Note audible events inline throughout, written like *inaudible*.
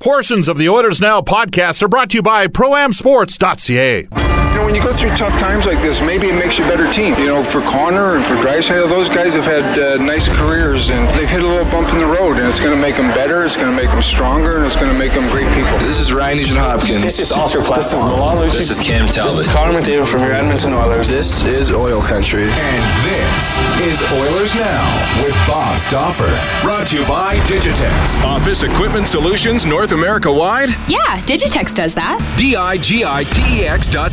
Portions of the Oilers Now podcast are brought to you by ProAmSports.ca. You know, when you go through tough times like this, maybe it makes you a better team. You know, for Connor and for Draisaitl, those guys have had uh, nice careers and they've hit a little bump in the road, and it's going to make them better, it's going to make them stronger, and it's going to make them great people. This is Ryan Nugent Hopkins. This is Oscar This is Milan Lucic. This is Cam Talbot. This is Connor McDavid from your Edmonton Oilers. This is Oil Country. And this is Oilers Now with Bob Stauffer. Brought to you by Digitex. Office Equipment Solutions North America wide? Yeah, Digitex does that. D-I-G-I-T-E-X dot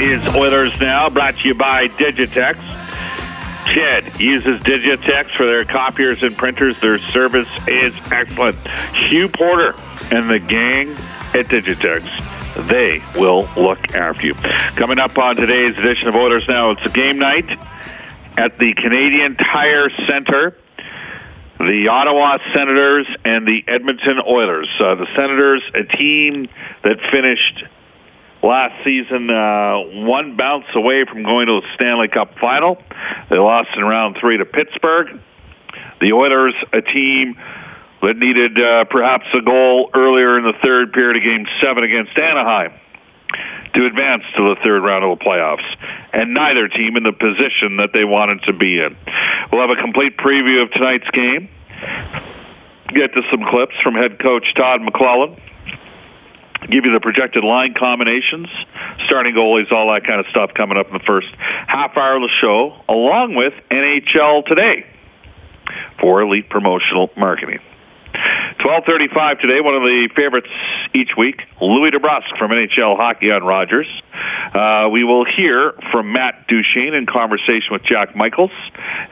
Is Oilers Now, brought to you by Digitex. Ched uses Digitex for their copiers and printers. Their service is excellent. Hugh Porter and the gang at Digitex. They will look after you. Coming up on today's edition of Oilers Now, it's a game night at the Canadian Tire Center the Ottawa Senators and the Edmonton Oilers. Uh, the Senators, a team that finished last season uh, one bounce away from going to the Stanley Cup final. They lost in round three to Pittsburgh. The Oilers, a team that needed uh, perhaps a goal earlier in the third period of Game 7 against Anaheim to advance to the third round of the playoffs, and neither team in the position that they wanted to be in. We'll have a complete preview of tonight's game. Get to some clips from head coach Todd McLellan. Give you the projected line combinations, starting goalies, all that kind of stuff coming up in the first half hour of the show, along with NHL Today for Elite Promotional Marketing. 1235 today, one of the favorites each week, Louis DeBrusk from NHL Hockey on Rogers. Uh, we will hear from Matt Duchene in conversation with Jack Michaels,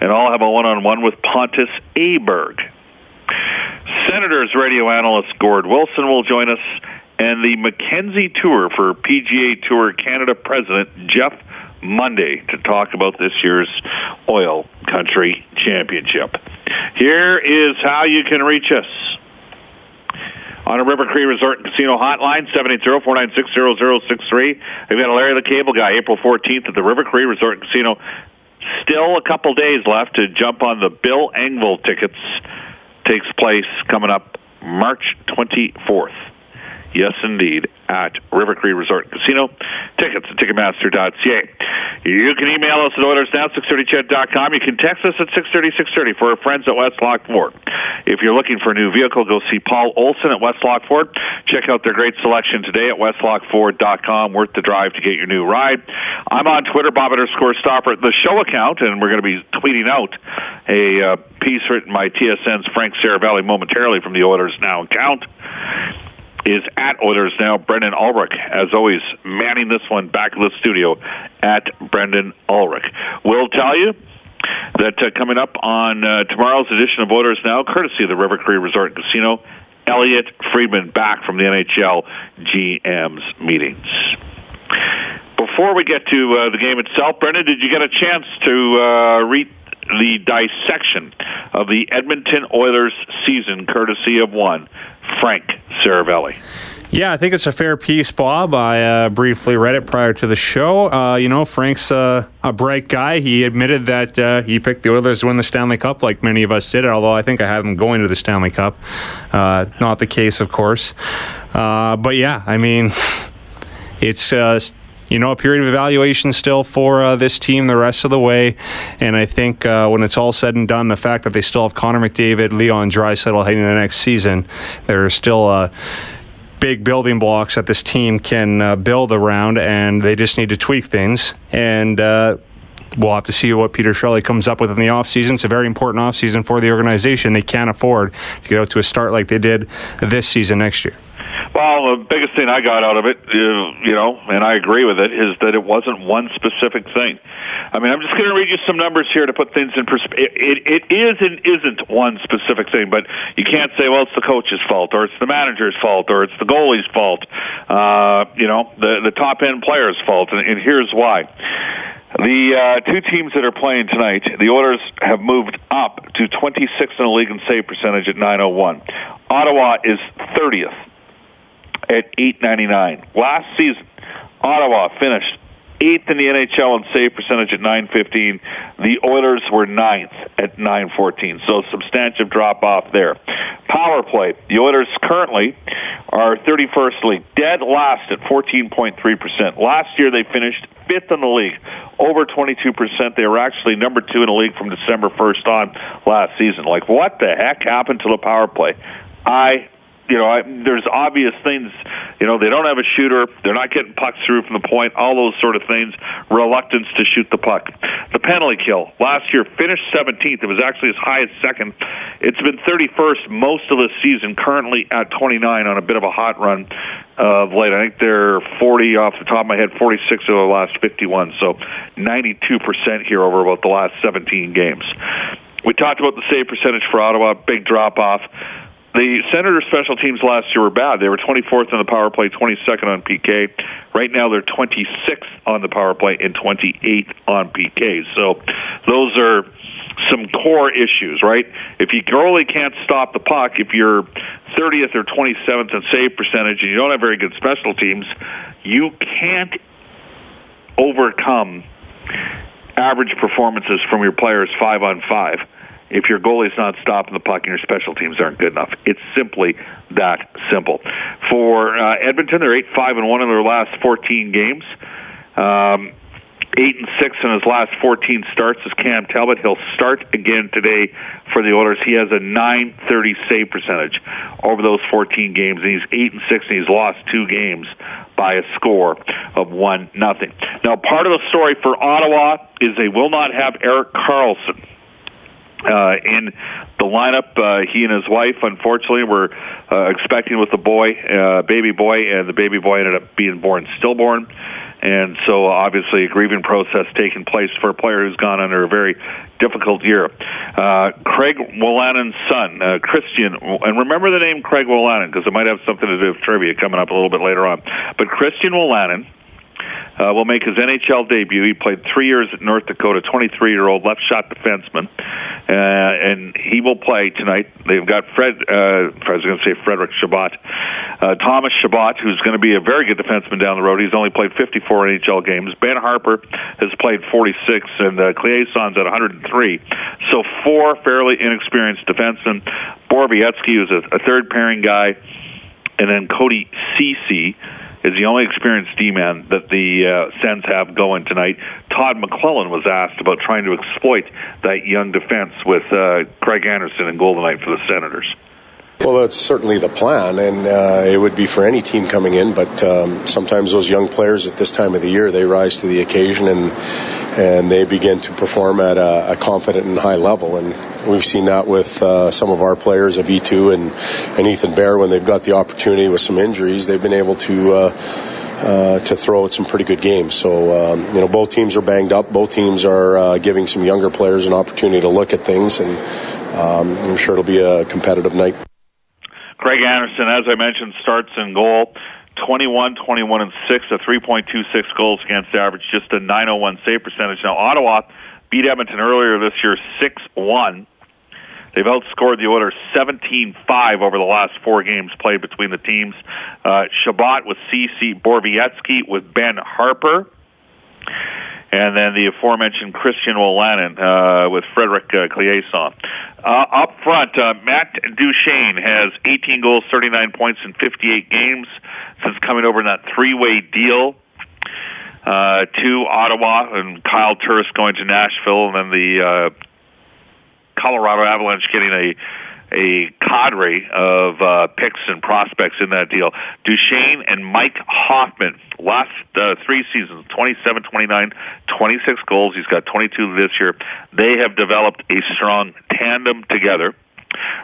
and I'll have a one-on-one with Pontus Aberg. Senators radio analyst Gord Wilson will join us, and the Mackenzie Tour for PGA Tour Canada President Jeff Monday to talk about this year's Oil Country Championship. Here is how you can reach us. On a River Cree Resort and Casino hotline, 780-496-0063. We've got Larry the Cable Guy, April 14th at the River Cree Resort and Casino. Still a couple days left to jump on the Bill Engvall tickets. Takes place coming up March 24th. Yes, indeed, at River Cree Resort Casino. Tickets at Ticketmaster.ca. You can email us at OilersNow, 630ched.com. You can text us at 630-630 for our friends at Westlock Ford. If you're looking for a new vehicle, go see Paul Olson at Westlock Ford. Check out their great selection today at westlockford.com. Worth the drive to get your new ride. I'm on Twitter, Bob underscore Stauffer, the show account, and we're going to be tweeting out a uh, piece written by TSN's Frank Seravalli momentarily from the Oilers Now account is at Oilers Now. Brendan Ulrich, as always, manning this one back in the studio at Brendan Ulrich. We'll tell you that uh, coming up on uh, tomorrow's edition of Oilers Now, courtesy of the River Cree Resort and Casino, Elliot Friedman back from the NHL GM's meetings. Before we get to uh, the game itself, Brendan, did you get a chance to uh, read the dissection of the Edmonton Oilers season, courtesy of one Frank Seravalli? Yeah, I think it's a fair piece, Bob. I uh, briefly read it prior to the show. Uh, you know, Frank's uh, a bright guy. He admitted that uh, he picked the Oilers to win the Stanley Cup, like many of us did. Although I think I had them going to the Stanley Cup. Uh, not the case, of course. Uh, but yeah, I mean, *laughs* it's you know, a period of evaluation still for uh, this team the rest of the way. And I think uh, when it's all said and done, the fact that they still have Connor McDavid, Leon Draisaitl heading the next season, there are still uh, big building blocks that this team can uh, build around, and they just need to tweak things. And uh, we'll have to see what Peter Chiarelli comes up with in the offseason. It's a very important offseason for the organization. They can't afford to get out to a start like they did this season next year. Well, the biggest thing I got out of it, you know, and I agree with it, is that it wasn't one specific thing. I mean, I'm just going to read you some numbers here to put things in perspective. It, it, it is and isn't one specific thing, but you can't say, well, it's the coach's fault, or it's the manager's fault, or it's the goalie's fault, uh, you know, the, the top end player's fault, and, and here's why. The uh, two teams that are playing tonight, the Oilers have moved up to 26th in the league in save percentage at 901. Ottawa is 30th at 899. Last season, Ottawa finished eighth in the NHL in save percentage at 915. The Oilers were ninth at 914. So substantial drop off there. Power play. The Oilers currently are 31st league, dead last at 14.3%. Last year they finished fifth in the league, over 22%. They were actually number two in the league from December 1st on last season. Like what the heck happened to the power play? I you know, I, there's obvious things. You know, they don't have a shooter. They're not getting pucks through from the point. All those sort of things. Reluctance to shoot the puck. The penalty kill last year finished 17th. It was actually as high as second. It's been 31st most of the season. Currently at 29 on a bit of a hot run of late. I think they're 40 off the top of my head, 46 of the last 51. So 92% here over about the last 17 games. We talked about the save percentage for Ottawa. Big drop off. The Senators special teams last year were bad. They were 24th on the power play, 22nd on PK. Right now they're 26th on the power play and 28th on PK. So those are some core issues, right? If you really can't stop the puck, if you're 30th or 27th in save percentage and you don't have very good special teams, you can't overcome average performances from your players five on five if your goalie's not stopping the puck and your special teams aren't good enough. It's simply that simple. For uh, Edmonton, they're eight five and one in their last 14 games. Um, eight and six in his last 14 starts is Cam Talbot. He'll start again today for the Oilers. He has a 930 save percentage over those 14 games, and he's eight and six, and he's lost two games by a score of one nothing. Now, part of the story for Ottawa is they will not have Erik Karlsson uh, in the lineup. Uh, he and his wife, unfortunately, were uh, expecting with the boy, uh, baby boy, and the baby boy ended up being born stillborn. And so, obviously, a grieving process taking place for a player who's gone under a very difficult year. Uh, Craig Wolanin's son, uh, Christian, and remember the name Craig Wolanin because it might have something to do with trivia coming up a little bit later on. But Christian Wolanin uh, will make his NHL debut. He played three years at North Dakota, 23-year-old left shot defenseman, uh, and he will play tonight. They've got Fred, uh, I was going to say Frederick Chabot, uh, Thomas Chabot, who's going to be a very good defenseman down the road. He's only played 54 NHL games. Ben Harpur has played 46, and uh, Claesson's at 103. So four fairly inexperienced defensemen. Borowiecki, who's a, a third pairing guy, and then Cody Ceci is the only experienced D-man that the uh, Sens have going tonight. Todd McLellan was asked about trying to exploit that young defense with uh, Craig Anderson and Golden Knight for the Senators. Well, that's certainly the plan, and uh, it would be for any team coming in. But um, sometimes those young players at this time of the year they rise to the occasion and and they begin to perform at a, a confident and high level. And we've seen that with uh, some of our players, of E2 and and Ethan Bear, when they've got the opportunity with some injuries, they've been able to. Uh, uh, to throw at some pretty good games. So, um, you know, both teams are banged up. Both teams are uh, giving some younger players an opportunity to look at things, and um, I'm sure it'll be a competitive night. Craig Anderson, as I mentioned, starts in goal. 21, 21, and 6, a 3.26 goals against average, just a 901 save percentage. Now, Ottawa beat Edmonton earlier this year 6 1. They've outscored the Oilers 17-5 over the last four games played between the teams. Uh, Chabot with Ceci Borowiecki with Ben Harpur. And then the aforementioned Christian Wolanin uh, with Fredrik uh, Claesson. Uh, up front, uh, Matt Duchene has 18 goals, 39 points in 58 games since coming over in that three-way deal uh, to Ottawa, and Kyle Turris going to Nashville, and then the uh, Colorado Avalanche getting a a cadre of uh, picks and prospects in that deal. Duchene and Mike Hoffman, last uh, three seasons, 27, 29, 26 goals. He's got 22 this year. They have developed a strong tandem together.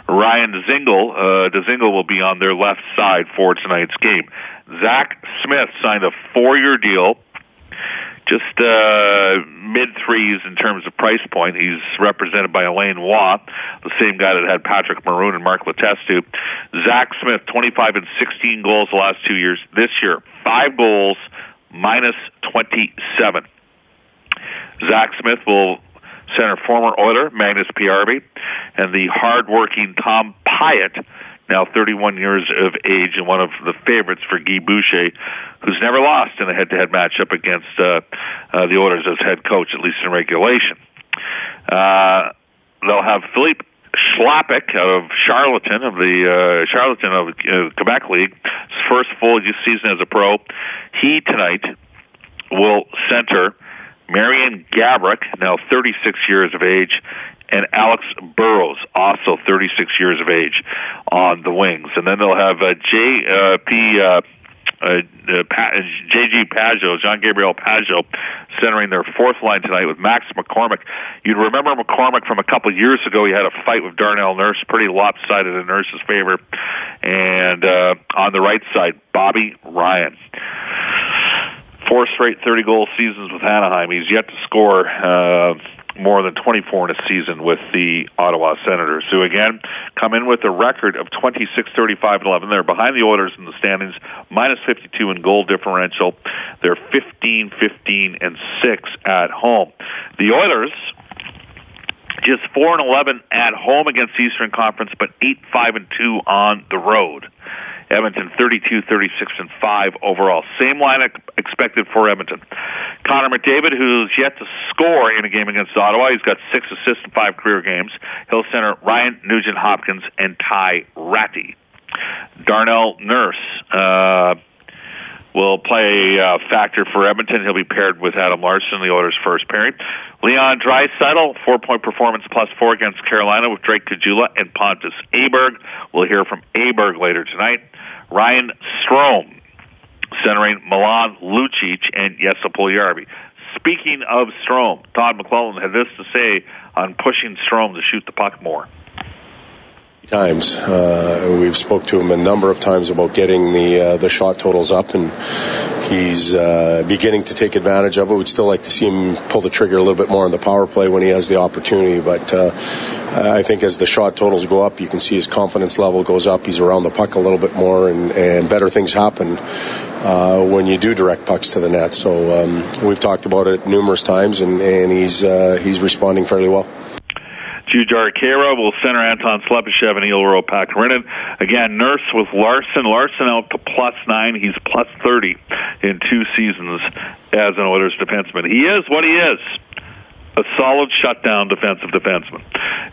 Ryan Dzingel, uh, Dzingel will be on their left side for tonight's game. Zach Smith signed a four-year deal just uh, mid threes in terms of price point. He's represented by Alain Watt, the same guy that had Patrick Maroon and Mark Letestu. Zach Smith, 25 and 16 goals the last two years. This year, five goals, minus 27. Zach Smith will center former Oiler Magnus Paajarvi and the hardworking Tom Pyatt now 31 years of age and one of the favorites for Guy Boucher, who's never lost in a head-to-head matchup against uh, uh, the Oilers as head coach, at least in regulation. Uh, they'll have Filip Chlapik out of Charlottetown of the uh, Charlottetown of uh, Quebec League, his first full season as a pro. He tonight will center Marian Gaborik, now 36 years of age, and Alex Burrows, also 36 years of age, on the wings. And then they'll have uh, J. Uh, P. Uh, uh, uh, pa- J.G. Pageau, John Gabriel Pageau, centering their fourth line tonight with Max McCormick. You'd remember McCormick from a couple years ago. He had a fight with Darnell Nurse, pretty lopsided in Nurse's favor. And uh, on the right side, Bobby Ryan. Four straight 30 goal seasons with Anaheim. He's yet to score. Uh, more than 24 in a season with the Ottawa Senators, who again come in with a record of 26, 35, and 11. They're behind the Oilers in the standings, minus 52 in goal differential. They're 15, 15, and 6 at home. The Oilers just 4 and 11 at home against Eastern Conference, but 8, 5, and 2 on the road. Edmonton 32, 36, and 5 overall. Same line expected for Edmonton. Connor McDavid, who's yet to score in a game against Ottawa, he's got six assists in five career games. He'll center Ryan Nugent Hopkins and Ty Rattie. Darnell Nurse uh, will play a factor for Edmonton. He'll be paired with Adam Larsson, the Oilers' first pairing. Leon Draisaitl, four-point performance plus four against Carolina with Drake Caggiula and Pontus Aberg. We'll hear from Aberg later tonight. Ryan Strome, centering Milan Lucic and Jesse Puljujarvi. Speaking of Strome, Todd McLellan had this to say on pushing Strome to shoot the puck more times. Uh, we've spoke to him a number of times about getting the uh, the shot totals up, and he's uh, beginning to take advantage of it. We'd still like to see him pull the trigger a little bit more on the power play when he has the opportunity. But uh, I think as the shot totals go up, you can see his confidence level goes up. He's around the puck a little bit more, and, and better things happen uh, when you do direct pucks to the net. So um, we've talked about it numerous times, and, and he's uh, he's responding fairly well. Jujhar Khaira will center Anton Slepyshev and Iiro Pakarinen. Again, Nurse with Larsson. Larsson out to plus nine. He's plus 30 in two seasons as an Oilers defenseman. He is what he is. a solid shutdown defensive defenseman.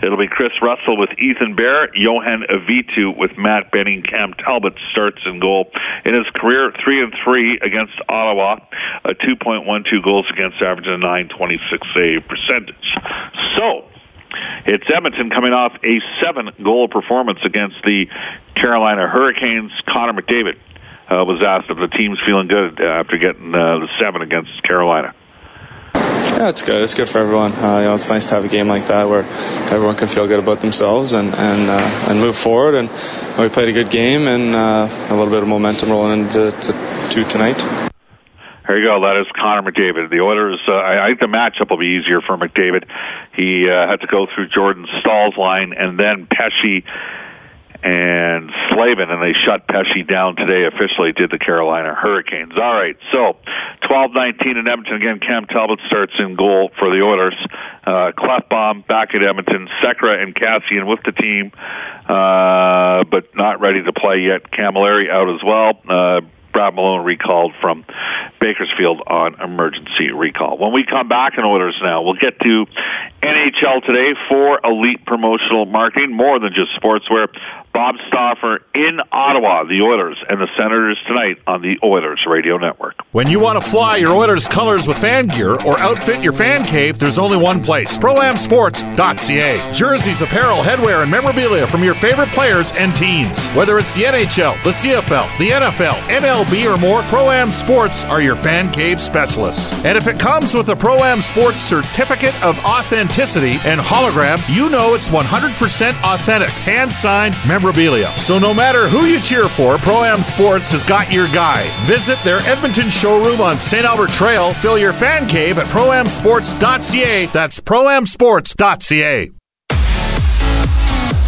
It'll be Chris Russell with Ethan Bear, Yohann Auvitu with Matt Benning, Cam Talbot starts in goal. In his career, three and three against Ottawa, a 2.12 goals against average and a 926 save percentage. So, it's Edmonton coming off a seven goal performance against the Carolina Hurricanes. Connor McDavid uh, was asked if the team's feeling good after getting uh, the seven against Carolina. Yeah, it's good. It's good for everyone. Uh, you know, it's nice to have a game like that where everyone can feel good about themselves and and uh, and move forward. And we played a good game and uh, a little bit of momentum rolling into to, to tonight. There you go. That is Connor McDavid. The Oilers. Uh, I, think the matchup will be easier for McDavid. He uh, had to go through Jordan Staal's line and then Pesce and Slavin, and they shut Pesce down today officially, did the Carolina Hurricanes. All right, so 12-19 in Edmonton. Again, Cam Talbot starts in goal for the Oilers. Uh, Klefbom back at Edmonton. Sekera and Kassian with the team, uh, but not ready to play yet. Camilleri out as well. Uh, Brad Malone recalled from Bakersfield on emergency recall. When we come back in Oilers now, we'll get to NHL today for elite promotional marketing, more than just sportswear. Bob Stauffer in Ottawa, the Oilers and the Senators tonight on the Oilers Radio Network. When you want to fly your Oilers colors with fan gear or outfit your fan cave, there's only one place ProAmSports.ca. Jerseys, apparel, headwear, and memorabilia from your favorite players and teams. Whether it's the NHL, the CFL, the NFL, MLB, or more, Pro Am Sports are your fan cave specialists. And if it comes with a Pro Am Sports certificate of authenticity and hologram, you know it's 100% authentic, hand signed memorabilia. So no matter who you cheer for, Pro Am Sports has got your guy. Visit their Edmonton showroom on St. Albert Trail. Fill your fan cave at proamsports.ca. That's proamsports.ca.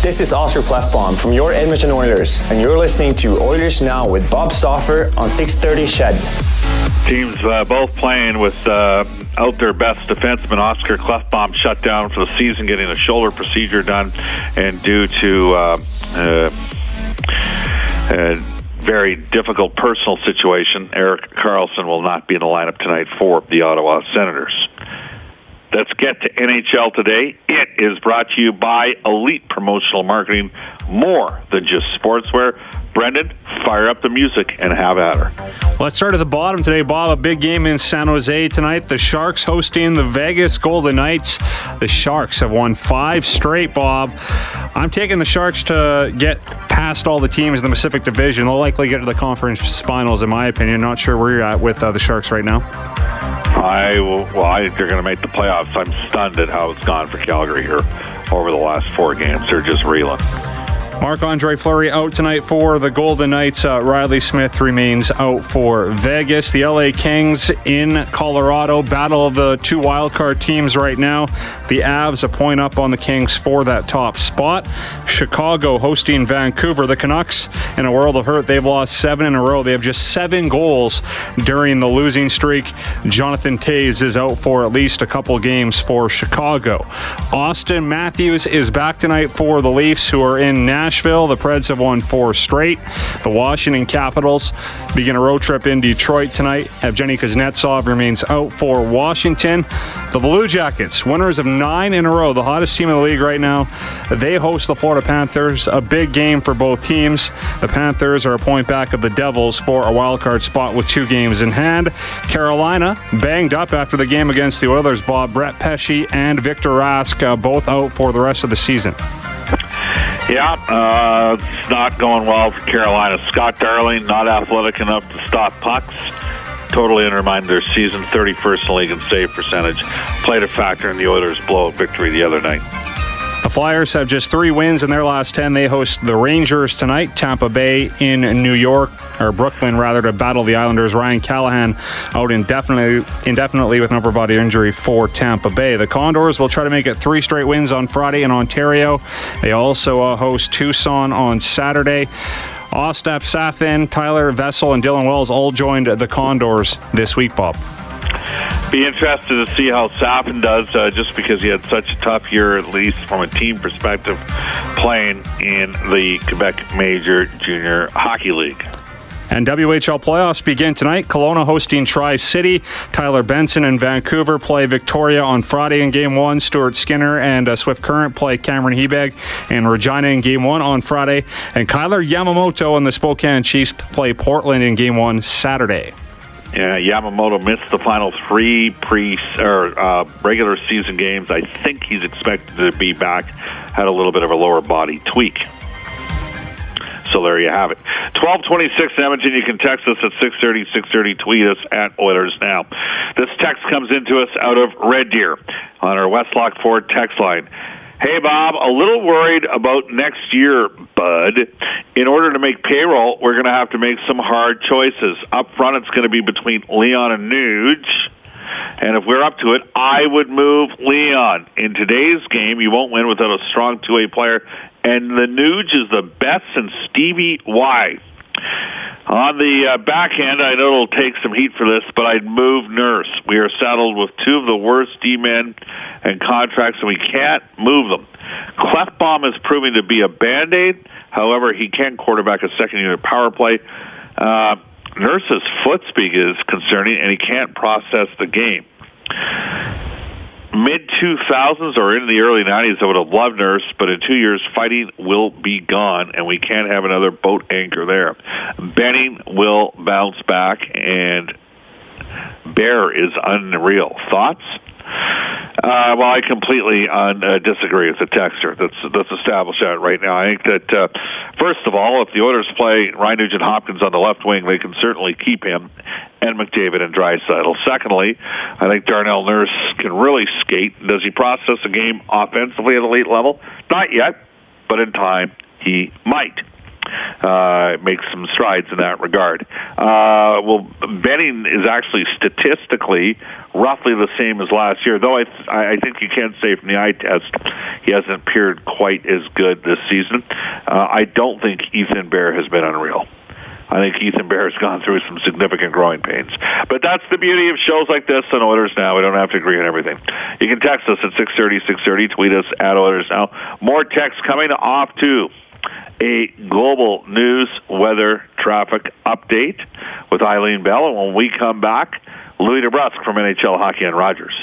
This is Oscar Klefbom from your Edmonton Oilers, and you're listening to Oilers Now with Bob Stauffer on 630 Ched. Teams uh, both playing with uh, out their best defenseman. Oscar Klefbom shut down for the season, getting a shoulder procedure done, and due to uh, uh, a very difficult personal situation, Erik Karlsson will not be in the lineup tonight for the Ottawa Senators. Let's get to NHL today. It is brought to you by Elite Promotional Marketing, more than just sportswear. Brendan, fire up the music and have at her. Let's start at the bottom today, Bob. A big game in San Jose tonight. The Sharks hosting the Vegas Golden Knights. The Sharks have won five straight, Bob. I'm taking the Sharks to get past all the teams in the Pacific Division. They'll likely get to the conference finals, in my opinion. Not sure where you're at with uh, the Sharks right now. I will, well, I think they're going to make the playoffs. I'm stunned at how it's gone for Calgary here over the last four games. They're just reeling. Marc Andre Fleury out tonight for the Golden Knights. Uh, Reilly Smith remains out for Vegas. The LA Kings in Colorado. Battle of the two wildcard teams right now. The Avs a point up on the Kings for that top spot. Chicago hosting Vancouver. The Canucks in a world of hurt. They've lost seven in a row. They have just seven goals during the losing streak. Jonathan Toews is out for at least a couple games for Chicago. Auston Matthews is back tonight for the Leafs, who are in Nashville. Nashville. The Preds have won four straight. The Washington Capitals begin a road trip in Detroit tonight. Evgeny Kuznetsov remains out for Washington. The Blue Jackets, winners of nine in a row, the hottest team in the league right now. They host the Florida Panthers. A big game for both teams. The Panthers are a point back of the Devils for a wild card spot with two games in hand. Carolina banged up after the game against the Oilers. Bob Brett Pesce and Victor Rask uh, both out for the rest of the season. Yeah, uh, it's not going well for Carolina. Scott Darling, not athletic enough to stop pucks. Totally undermined their season, 31st in league in save percentage. Played a factor in the Oilers' blowout victory the other night. Flyers have just three wins in their last 10. They host the Rangers tonight, Tampa Bay in New York, or Brooklyn rather, to battle the Islanders. Ryan Callahan out indefinitely, indefinitely with an upper body injury for Tampa Bay. The Condors will try to make it three straight wins on Friday in Ontario. They also uh, host Tucson on Saturday. Ostap Safin, Tyler Vesel, and Dylan Wells all joined the Condors this week, Bob. Be interested to see how Safin does, uh, just because he had such a tough year, at least from a team perspective, playing in the Quebec Major Junior Hockey League. And WHL playoffs begin tonight. Kelowna hosting Tri City. Tyler Benson and Vancouver play Victoria on Friday in Game 1. Stuart Skinner and uh, Swift Current play Cameron Hebig and Regina in Game 1 on Friday. And Kailer Yamamoto and the Spokane Chiefs play Portland in Game 1 Saturday. Yeah, Yamamoto missed the final three pre or uh, regular season games. I think he's expected to be back. Had a little bit of a lower body tweak. So there you have it. 1226 Edmonton. You can text us at 630, 630. Tweet us at Oilers Now. This text comes into us out of Red Deer on our Westlock Ford text line. Hey, Bob, a little worried about next year, bud. In order to make payroll, we're going to have to make some hard choices. Up front, it's going to be between Leon and Nuge. And if we're up to it, I would move Leon. In today's game, you won't win without a strong two-way player. And the Nuge is the best since Stevie Y. On the uh, back end, I know it'll take some heat for this, but I'd move Nurse. We are saddled with two of the worst D-men and contracts, and we can't move them. Klefbom is proving to be a Band-Aid. However, he can quarterback a second-unit power play. Uh, Nurse's foot speed is concerning, and he can't process the game mid 2000s or in the early 90s, I would have loved Nurse, but in two years, fighting will be gone, and we can't have another boat anchor there. Benning will bounce back, and Bear is unreal. Thoughts? Uh, well, I completely uh, disagree with the texter. Let's let's that right now. I think that uh, first of all, if the Oilers play Ryan Nugent Hopkins on the left wing, they can certainly keep him and McDavid and Draisaitl. Secondly, I think Darnell Nurse can really skate. Does he process a game offensively at elite level? Not yet, but in time he might uh, make some strides in that regard. Uh, well, Benning is actually statistically roughly the same as last year, though I, th- I think you can say from the eye test he hasn't appeared quite as good this season. Uh, I don't think Ethan Bear has been unreal. I think Ethan Bear has gone through some significant growing pains. But that's the beauty of shows like this and Oilers Now. We don't have to agree on everything. You can text us at 630, 630. Tweet us at Oilers Now. More texts coming off to a global news weather traffic update with Eileen Bell. And when we come back, Louis DeBrusk from NHL Hockey and Rogers.